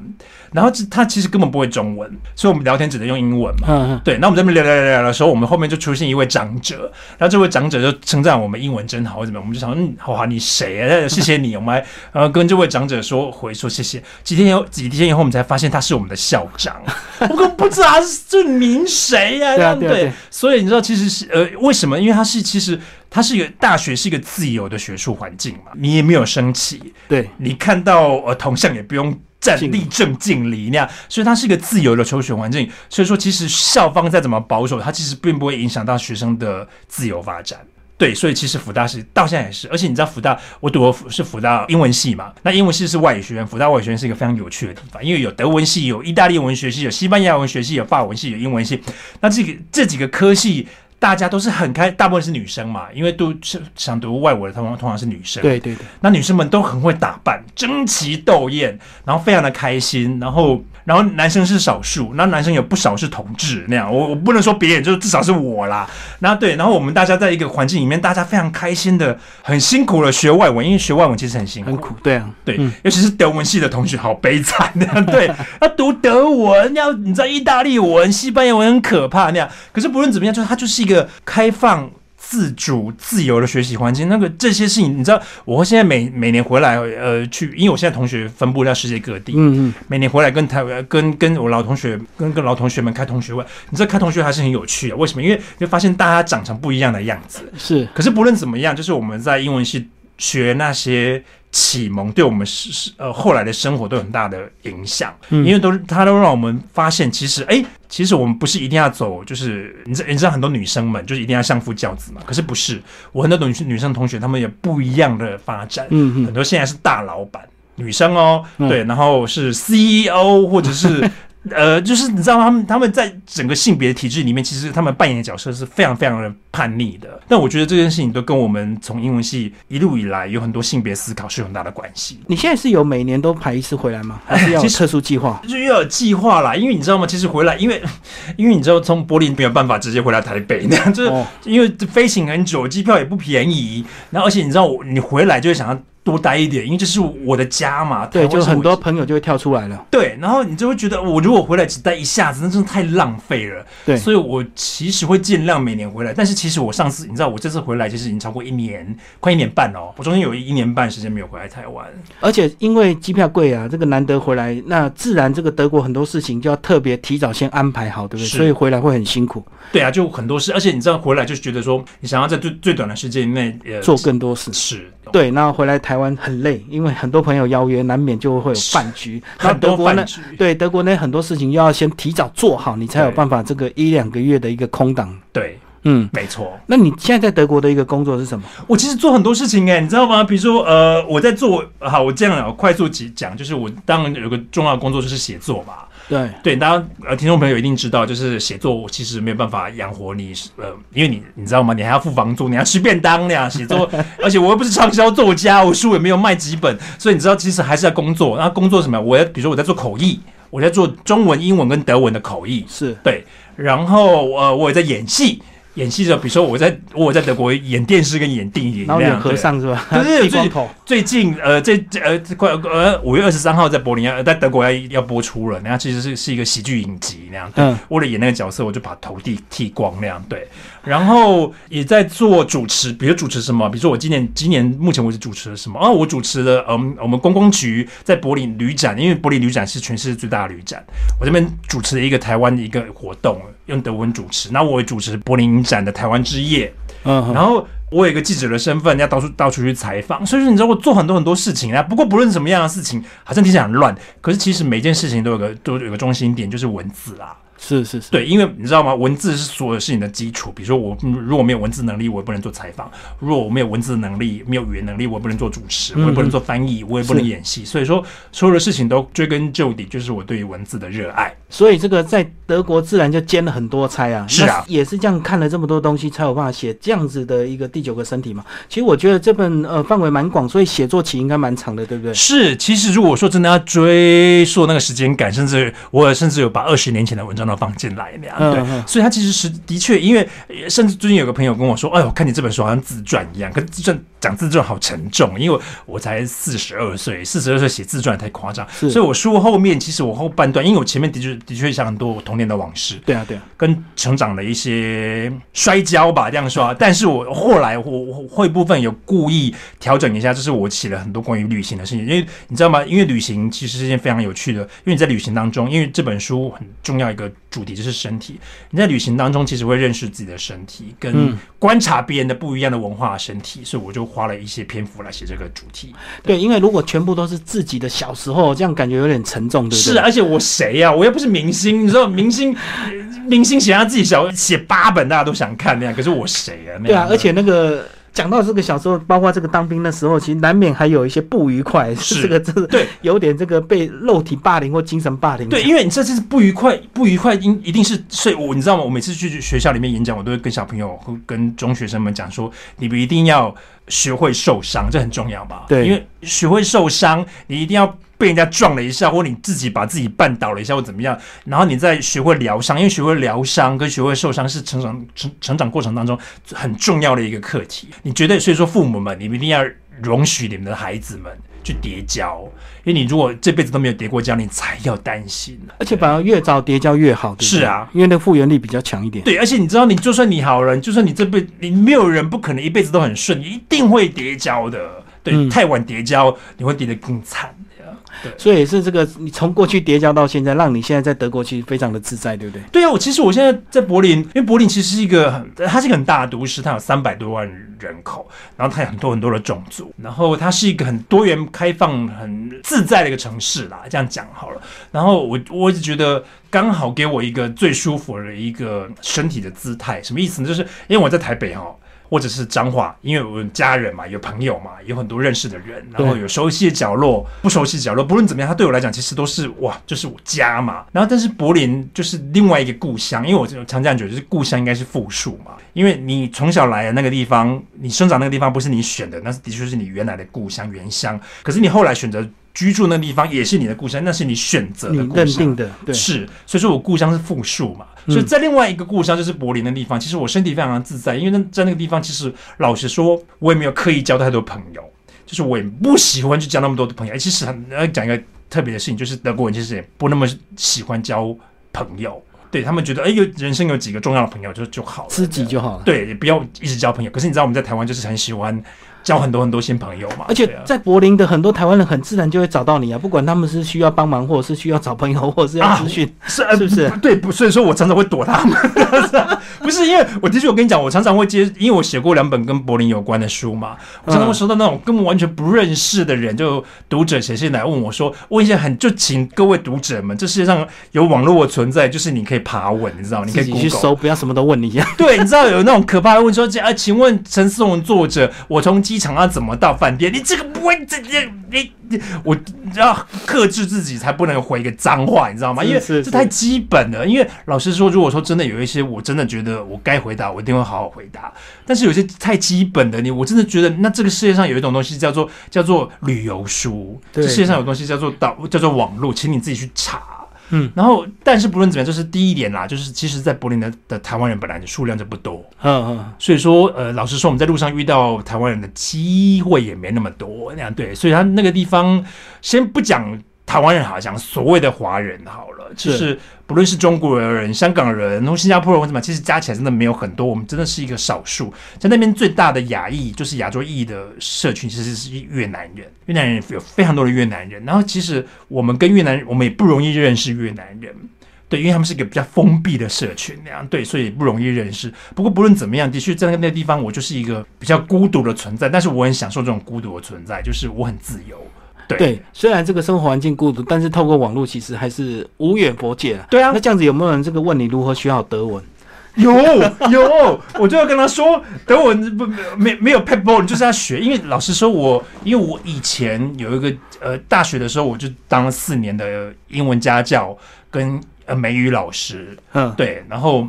然后这他其实根本不会中文，所以我们聊天只能用英文嘛。嗯嗯，对，那我们在那边聊聊聊聊的时候，我们后面就出现一位长者，然后这位长者就称赞我们英文真好，怎么样，我们就想，嗯，哇，你谁啊？谢谢你，我们还 *laughs* 呃跟这位长者说回说谢谢。几天以后，几天以后，我们才发现他是我们的校长，我根本不知道他是这名谁啊对啊对所以你知道，其实是呃，为什么？因为他是其实他是一个大学是一个自由的学术环境嘛，你也没有升旗，对，你看到呃铜像也不用站立正敬礼那样，所以它是一个自由的求学环境。所以说，其实校方再怎么保守，它其实并不会影响到学生的自由发展。对，所以其实福大是到现在也是，而且你知道福大，我读的是福大英文系嘛，那英文系是外语学院，福大外语学院是一个非常有趣的地方，因为有德文系、有意大利文学系、有西班牙文学系、有法文系、有英文系，那这个这几个科系大家都是很开，大部分是女生嘛，因为都是想读外文的，通常通常是女生。对对对，那女生们都很会打扮，争奇斗艳，然后非常的开心，然后然后男生是少数，那男生有不少是同志那样，我我不能说别人，就是至少是我啦。然后对，然后我们大家在一个环境里面，大家非常开心的，很辛苦的学外文，因为学外文其实很辛苦，很苦，对啊，对，尤其是德文系的同学，好悲惨那样，对，要读德文，要你知道意大利文、西班牙文很可怕那样，可是不论怎么样，就是它就是一个开放。自主自由的学习环境，那个这些事情，你知道，我现在每每年回来，呃，去，因为我现在同学分布在世界各地，嗯嗯，每年回来跟台湾，跟跟我老同学，跟跟老同学们开同学会，你知道开同学还是很有趣的，为什么？因为你就发现大家长成不一样的样子，是。可是不论怎么样，就是我们在英文系学那些。启蒙对我们是是呃后来的生活都有很大的影响，因为都是他都让我们发现，其实哎，其实我们不是一定要走，就是你知你知道很多女生们就是一定要相夫教子嘛，可是不是，我很多女女生同学她们有不一样的发展，嗯嗯，很多现在是大老板女生哦，对，然后是 CEO 或者是。呃，就是你知道他们他们在整个性别体制里面，其实他们扮演的角色是非常非常的叛逆的。但我觉得这件事情都跟我们从英文系一路以来有很多性别思考是有很大的关系。你现在是有每年都排一次回来吗？*laughs* 还是要特殊计划？就要有计划啦，因为你知道吗？其实回来，因为因为你知道从柏林没有办法直接回来台北，那样就是因为飞行很久，机票也不便宜，然后而且你知道，你回来就会想要。多待一点，因为这是我的家嘛。对，就很多朋友就会跳出来了。对，然后你就会觉得，我如果回来只待一下子，那真的太浪费了。对，所以我其实会尽量每年回来。但是其实我上次，你知道，我这次回来其实已经超过一年，快一年半哦。我中间有一年半时间没有回来台湾，而且因为机票贵啊，这个难得回来，那自然这个德国很多事情就要特别提早先安排好，对不对？所以回来会很辛苦。对啊，就很多事，而且你知道，回来就觉得说，你想要在最最短的时间内做更多事。是。对，那回来台湾很累，因为很多朋友邀约，难免就会有饭局。那德国呢。对，德国呢很多事情又要先提早做好，你才有办法这个一两个月的一个空档。对，嗯，没错。那你现在在德国的一个工作是什么？我其实做很多事情哎，你知道吗？比如说呃，我在做，好，我这样快速讲，就是我当然有个重要的工作就是写作嘛。对对，大家呃，听众朋友一定知道，就是写作其实没有办法养活你，呃，因为你你知道吗？你还要付房租，你要吃便当那样写作，*laughs* 而且我又不是畅销作家，我书也没有卖几本，所以你知道，其实还是要工作。那工作什么？我要比如说我在做口译，我在做中文、英文跟德文的口译，是对。然后呃，我也在演戏。演戏的，比如说我在我在德国演电视跟演电影，然后演和尚是吧？对 *laughs* 对对，最近呃这这呃快呃五月二十三号在柏林要在德国要要播出了，那样其实是是一个喜剧影集那样。嗯，为了演那个角色，我就把头剃剃光那样。对，然后也在做主持，比如主持什么？比如说我今年今年目前为止主持了什么？啊，我主持了嗯我们公光局在柏林旅展，因为柏林旅展是全世界最大的旅展，我这边主持了一个台湾的一个活动。用德文主持，那我也主持柏林影展的台湾之夜，嗯，然后我有一个记者的身份，要到处到处去采访，所以说你知道我做很多很多事情啊。不过不论什么样的事情，好像听起来很乱，可是其实每件事情都有个都有个中心点，就是文字啦。是是是，对，因为你知道吗？文字是所有事情的基础。比如说，我如果没有文字能力，我也不能做采访；如果我没有文字能力，没有语言能力，我也不能做主持，我也不能做翻译，我也不能演戏。所以说，所有的事情都追根究底，就是我对于文字的热爱。所以这个在德国自然就兼了很多差啊。是啊，也是这样看了这么多东西，才有办法写这样子的一个第九个身体嘛。其实我觉得这本呃范围蛮广，所以写作期应该蛮长的，对不对？是，其实如果说真的要追溯那个时间感，甚至我甚至有把二十年前的文章都放进来那样。对，所以他其实是的确，因为甚至最近有个朋友跟我说：“哎，呦看你这本书好像自传一样，可是自传讲自传好沉重，因为我才四十二岁，四十二岁写自传太夸张。所以我书后面其实我后半段，因为我前面的确的确讲很多我童年的往事，对啊对啊，跟成长的一些摔跤吧这样说。但是我后来我会部分有故意调整一下，就是我写了很多关于旅行的事情，因为你知道吗？因为旅行其实是件非常有趣的，因为你在旅行当中，因为这本书很重要一个主题就是身。体，你在旅行当中其实会认识自己的身体，跟观察别人的不一样的文化身体，所以我就花了一些篇幅来写这个主题。对，因为如果全部都是自己的小时候，这样感觉有点沉重，对不对？是，而且我谁呀？我又不是明星，你知道，明星明星写他自己小写八本，大家都想看那样，可是我谁啊？对啊，而且那个。讲到这个小时候，包括这个当兵的时候，其实难免还有一些不愉快，是 *laughs* 这个这个对，有点这个被肉体霸凌或精神霸凌。对，因为你这次不愉快，不愉快一一定是，所以我你知道吗？我每次去学校里面演讲，我都会跟小朋友和跟中学生们讲说，你们一定要学会受伤，这很重要吧？对因为学会受伤，你一定要被人家撞了一下，或你自己把自己绊倒了一下，或怎么样，然后你再学会疗伤，因为学会疗伤跟学会受伤是成长成成长过程当中很重要的一个课题。你绝对，所以说父母们，你们一定要容许你们的孩子们去叠跤，因为你如果这辈子都没有叠过跤，你才要担心。而且反而越早叠跤越好，对对是啊，因为那个复原力比较强一点。对，而且你知道，你就算你好人，就算你这辈你没有人不可能一辈子都很顺，你一定会叠跤的。对，嗯太晚叠跤，你会跌得更惨所以也是这个，你从过去叠加到现在，让你现在在德国其实非常的自在，对不对？对啊，我其实我现在在柏林，因为柏林其实是一个很，它是一个很大的都市，它有三百多万人口，然后它有很多很多的种族，然后它是一个很多元、开放、很自在的一个城市啦，这样讲好了。然后我我一直觉得刚好给我一个最舒服的一个身体的姿态，什么意思呢？就是因为我在台北哈。或者是彰化，因为我有家人嘛，有朋友嘛，有很多认识的人，然后有熟悉的角落，不熟悉的角落，不论怎么样，它对我来讲其实都是哇，就是我家嘛。然后，但是柏林就是另外一个故乡，因为我常这样觉得，就是故乡应该是复数嘛，因为你从小来的那个地方，你生长那个地方不是你选的，那是的确是你原来的故乡原乡。可是你后来选择居住那地方，也是你的故乡，那是你选择的故乡。认定的，对，是，所以说我故乡是复数嘛，所以在另外一个故乡就是柏林的地方，其实我身体非常的自在，因为那在那个地方，其实老实说，我也没有刻意交太多朋友，就是我也不喜欢去交那么多的朋友。哎其实很要讲一个特别的事情，就是德国人其实也不那么喜欢交朋友，对他们觉得，哎，有人生有几个重要的朋友就就好了，知己就好了。对，也不要一直交朋友。可是你知道我们在台湾就是很喜欢交很多很多新朋友嘛，而且在柏林的很多台湾人很自然就会找到你啊，不管他们是需要帮忙，或者是需要找朋友，*laughs* 或者是要资讯，是呃是不是？对，不，所以说我常常会躲他们，*laughs* 不是因为我的确我跟你讲，我常常会接，因为我写过两本跟柏林有关的书嘛，我常常会收到那种根本完全不认识的人，就读者写信来问我说，问一些很就请各位读者们，这世界上有网络的存在，就是你可以爬文，你知道吗，你可以去。搜，不要什么都问你一样。对，你知道有那种可怕的问说，啊，请问陈思宏作者，我从机场要怎么到饭店？你这个不会，这这你你我要克制自己，才不能回一个脏话，你知道吗？因为这太基本了。因为老实说，如果说真的有一些，我真的觉得我该回答，我一定会好好回答。但是有些太基本的，你我真的觉得，那这个世界上有一种东西叫做叫做旅游书，这世界上有东西叫做导叫做网络，请你自己去查。嗯，然后，但是不论怎么样，这是第一点啦，就是其实，在柏林的的台湾人本来的数量就不多，嗯嗯，所以说，呃，老实说，我们在路上遇到台湾人的机会也没那么多，那样对，所以他那个地方，先不讲台湾人，好像所谓的华人好了，就是不论是中国人、香港人，或新加坡人或什么，其实加起来真的没有很多，我们真的是一个少数。在那边最大的亚裔，就是亚洲裔的社群，其实是越南人，越南人有非常多的越南人，然后其实我们跟越南人，我们也不容易认识越南人。对，因为他们是一个比较封闭的社群，那样对，所以不容易认识。不过不论怎么样，的确在那个地方，我就是一个比较孤独的存在，但是我很享受这种孤独的存在，就是我很自由。对对，虽然这个生活环境孤独，但是透过网络其实还是无远佛界啊。对啊那这样子有没有人这个问你如何学好德文？有有，我就要跟他说，德文不没没有 p e b a l 你就是要学。因为老实说我，因为我以前有一个呃大学的时候，我就当了四年的英文家教跟呃美语老师，嗯，对，然后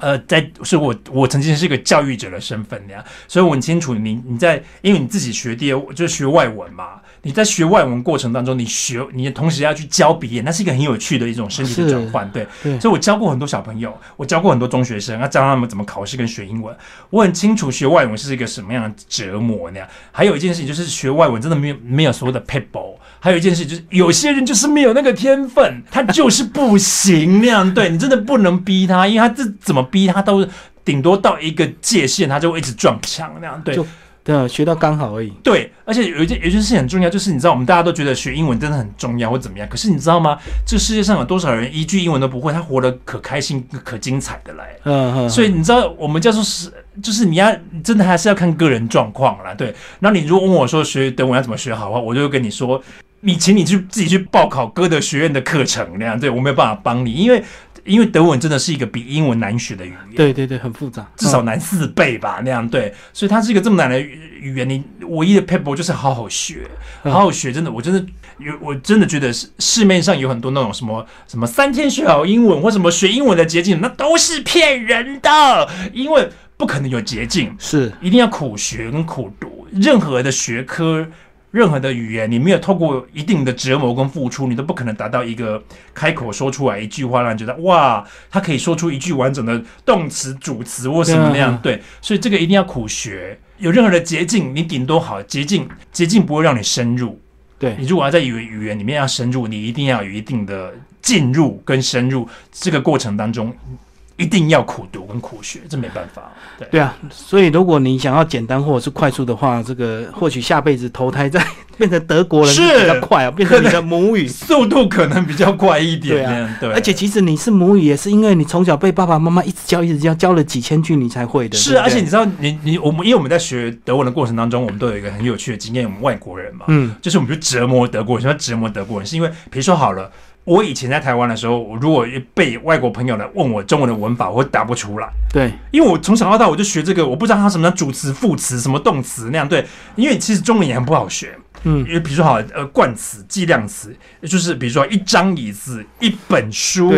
呃，在是我我曾经是一个教育者的身份那样，所以我很清楚你你在因为你自己学第二就是学外文嘛，你在学外文过程当中，你学你同时要去教别人，那是一个很有趣的一种身体的是转换，对。对，所以我教过很多小朋友，我教过很多中学生，要教他们怎么考试跟学英文。我很清楚学外文是一个什么样的折磨那样。还有一件事情就是学外文真的没有没有所谓的 people。还有一件事就是有些人就是没有那个天分，他就是不行那样。对你真的不能逼他，因为他这怎么逼他都顶多到一个界限，他就会一直撞墙那样。对，就对，学到刚好而已。对，而且有一件有一件事情很重要，就是你知道，我们大家都觉得学英文真的很重要或怎么样，可是你知道吗？这世界上有多少人一句英文都不会，他活得可开心、可精彩的来。*laughs* 嗯嗯，所以你知道，我们叫做是，就是你要真的还是要看个人状况啦。对，然后你如果问我说学德文要怎么学好的话，我就会跟你说，你请你去自己去报考歌德学院的课程那样。对我没有办法帮你，因为因为德文真的是一个比英文难学的语言，对对对，很复杂，至少难四倍吧，那样对，所以它是一个这么难的语言，你唯一的 paper 就是好好学，好好学，真的，我真的有，我真的觉得市市面上有很多那种什么什么三天学好英文或什么学英文的捷径，那都是骗人的，因为不可能有捷径，是。一定要苦学跟苦读，任何的学科。任何的语言，你没有透过一定的折磨跟付出，你都不可能达到一个开口说出来一句话，让你觉得哇，他可以说出一句完整的动词、主词或什么那样。对，所以这个一定要苦学。有任何的捷径，你顶多好捷径，捷径不会让你深入。对你如果要在语语言里面要深入，你一定要有一定的进入跟深入这个过程当中。一定要苦读跟苦学，这没办法。对对啊，所以如果你想要简单或者是快速的话，这个或许下辈子投胎在变成德国人是比较快啊，变成你的母语 *laughs* 速度可能比较快一点。对啊，对。而且其实你是母语，也是因为你从小被爸爸妈妈一直教，一直教，教了几千句你才会的。是，而且你知道，你你我们因为我们在学德文的过程当中，我们都有一个很有趣的经验，我们外国人嘛，嗯，就是我们去折磨德国人，说折磨德国人，是因为比如说好了。我以前在台湾的时候，我如果被外国朋友来问我中文的文法，我会答不出来。对，因为我从小到大我就学这个，我不知道它什么主词、副词、什么动词那样。对，因为其实中文也很不好学。嗯，因为比如说好，呃，冠词、计量词，就是比如说一张椅子、一本书。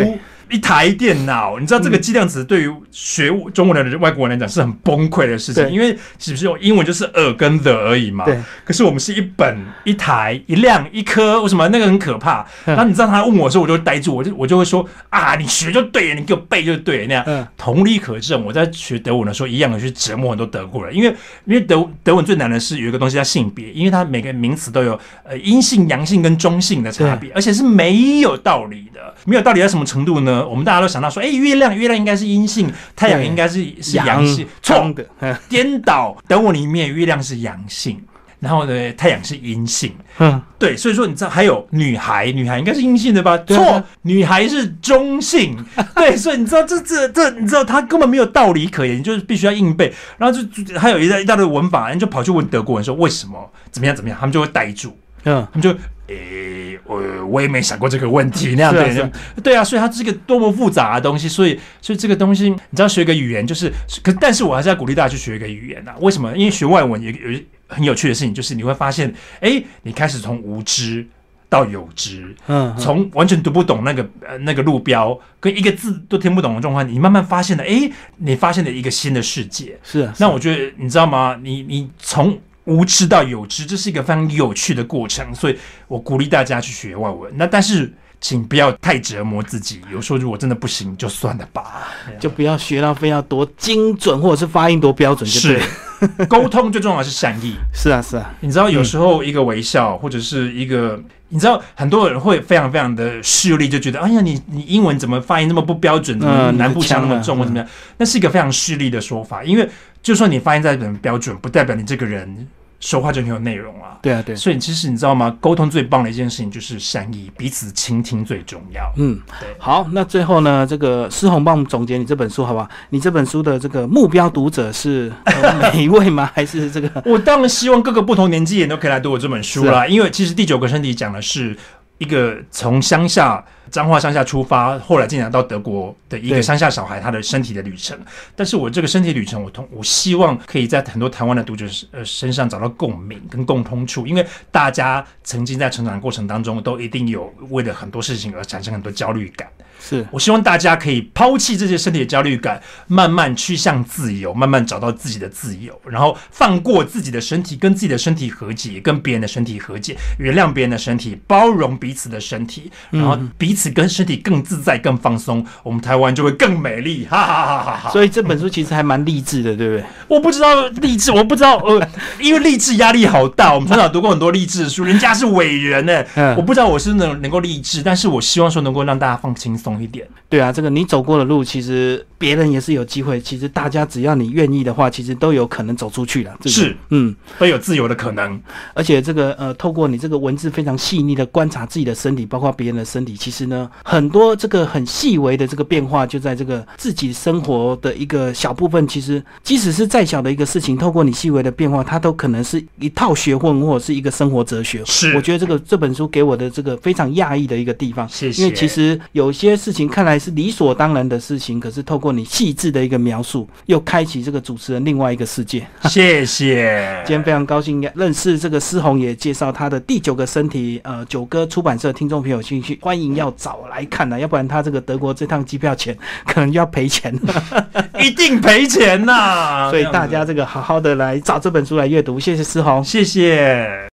一台电脑，你知道这个计量词对于学中文的外国人来讲是很崩溃的事情，因为是不是用英文就是耳跟的而已嘛？对。可是我们是一本、一台、一辆、一颗，为什么那个很可怕？然后你知道他问我的时候，我就呆住，我就我就会说啊，你学就对，你给我背就对，那样。同理可证，我在学德文的时候，一样的去折磨很多德国人，因为因为德德文最难的是有一个东西叫性别，因为它每个名词都有呃阴性、阳性跟中性的差别，而且是没有道理的，没有道理在什么程度呢？我们大家都想到说，哎，月亮，月亮应该是阴性，太阳应该是是阳性，错的，颠倒。等我里面，月亮是阳性，然后呢，太阳是阴性。嗯，对，所以说你知道还有女孩，女孩应该是阴性的吧？错，女孩是中性。*laughs* 对，所以你知道这这这，你知道他根本没有道理可言，就是必须要硬背。然后就还有一大一大堆文法，人就跑去问德国人说为什么怎么样怎么样，他们就会呆住。嗯，他们就诶，我我也没想过这个问题那样对，对啊，所以它是一个多么复杂的东西，所以所以这个东西，你知道学一个语言就是，可但是我还是要鼓励大家去学一个语言呐。为什么？因为学外文也有很有趣的事情，就是你会发现，哎，你开始从无知到有知，嗯，从完全读不懂那个呃那个路标跟一个字都听不懂的状况，你慢慢发现了，哎，你发现了一个新的世界。是，那我觉得你知道吗？你你从无知到有知，这是一个非常有趣的过程，所以我鼓励大家去学外文。那但是，请不要太折磨自己。有时候如果真的不行，就算了吧，就不要学到非要多精准，或者是发音多标准就。是，沟通最重要的是善意。是啊，是啊。你知道，有时候一个微笑，或者是一个，你知道，很多人会非常非常的势利，就觉得，哎呀，你你英文怎么发音那么不标准？嗯，南部腔那么重，或怎么样？那是一个非常势利的说法，因为就算你发音再怎么标准，不代表你这个人。说话就很有内容啊！对啊，对。所以其实你知道吗？沟通最棒的一件事情就是善意，彼此倾听最重要。嗯，对。好，那最后呢，这个施红帮我们总结你这本书好不好？你这本书的这个目标读者是每一位吗？还是这个？*laughs* 我当然希望各个不同年纪人都可以来读我这本书啦。因为其实第九个身体讲的是一个从乡下。彰化乡下出发，后来进展到德国的一个乡下小孩，他的身体的旅程。但是我这个身体旅程，我通我希望可以在很多台湾的读者呃身上找到共鸣跟共通处，因为大家曾经在成长过程当中，都一定有为了很多事情而产生很多焦虑感。是我希望大家可以抛弃这些身体的焦虑感，慢慢趋向自由，慢慢找到自己的自由，然后放过自己的身体，跟自己的身体和解，跟别人的身体和解，原谅别人的身体，包容彼此的身体，然后彼此跟身体更自在、更放松，我们台湾就会更美丽。哈哈哈哈哈！所以这本书其实还蛮励志的，对不对？我不知道励志，我不知道呃，因为励志压力好大。我们从小读过很多励志的书，人家是伟人呢，我不知道我是能能够励志，但是我希望说能够让大家放轻松。一点对啊，这个你走过的路，其实别人也是有机会。其实大家只要你愿意的话，其实都有可能走出去了。是，嗯，都有自由的可能。而且这个呃，透过你这个文字非常细腻的观察自己的身体，包括别人的身体，其实呢，很多这个很细微的这个变化，就在这个自己生活的一个小部分。其实，即使是再小的一个事情，透过你细微的变化，它都可能是一套学问或者是一个生活哲学。是，我觉得这个这本书给我的这个非常讶异的一个地方。谢谢。因为其实有些。些事情看来是理所当然的事情，可是透过你细致的一个描述，又开启这个主持人另外一个世界。*laughs* 谢谢。今天非常高兴认识这个思宏，也介绍他的第九个身体。呃，九哥出版社听众朋友兴趣，欢迎要找来看的，要不然他这个德国这趟机票钱可能就要赔钱，*laughs* *laughs* 一定赔钱呐。所以大家这个好好的来找这本书来阅读。谢谢思宏，谢谢。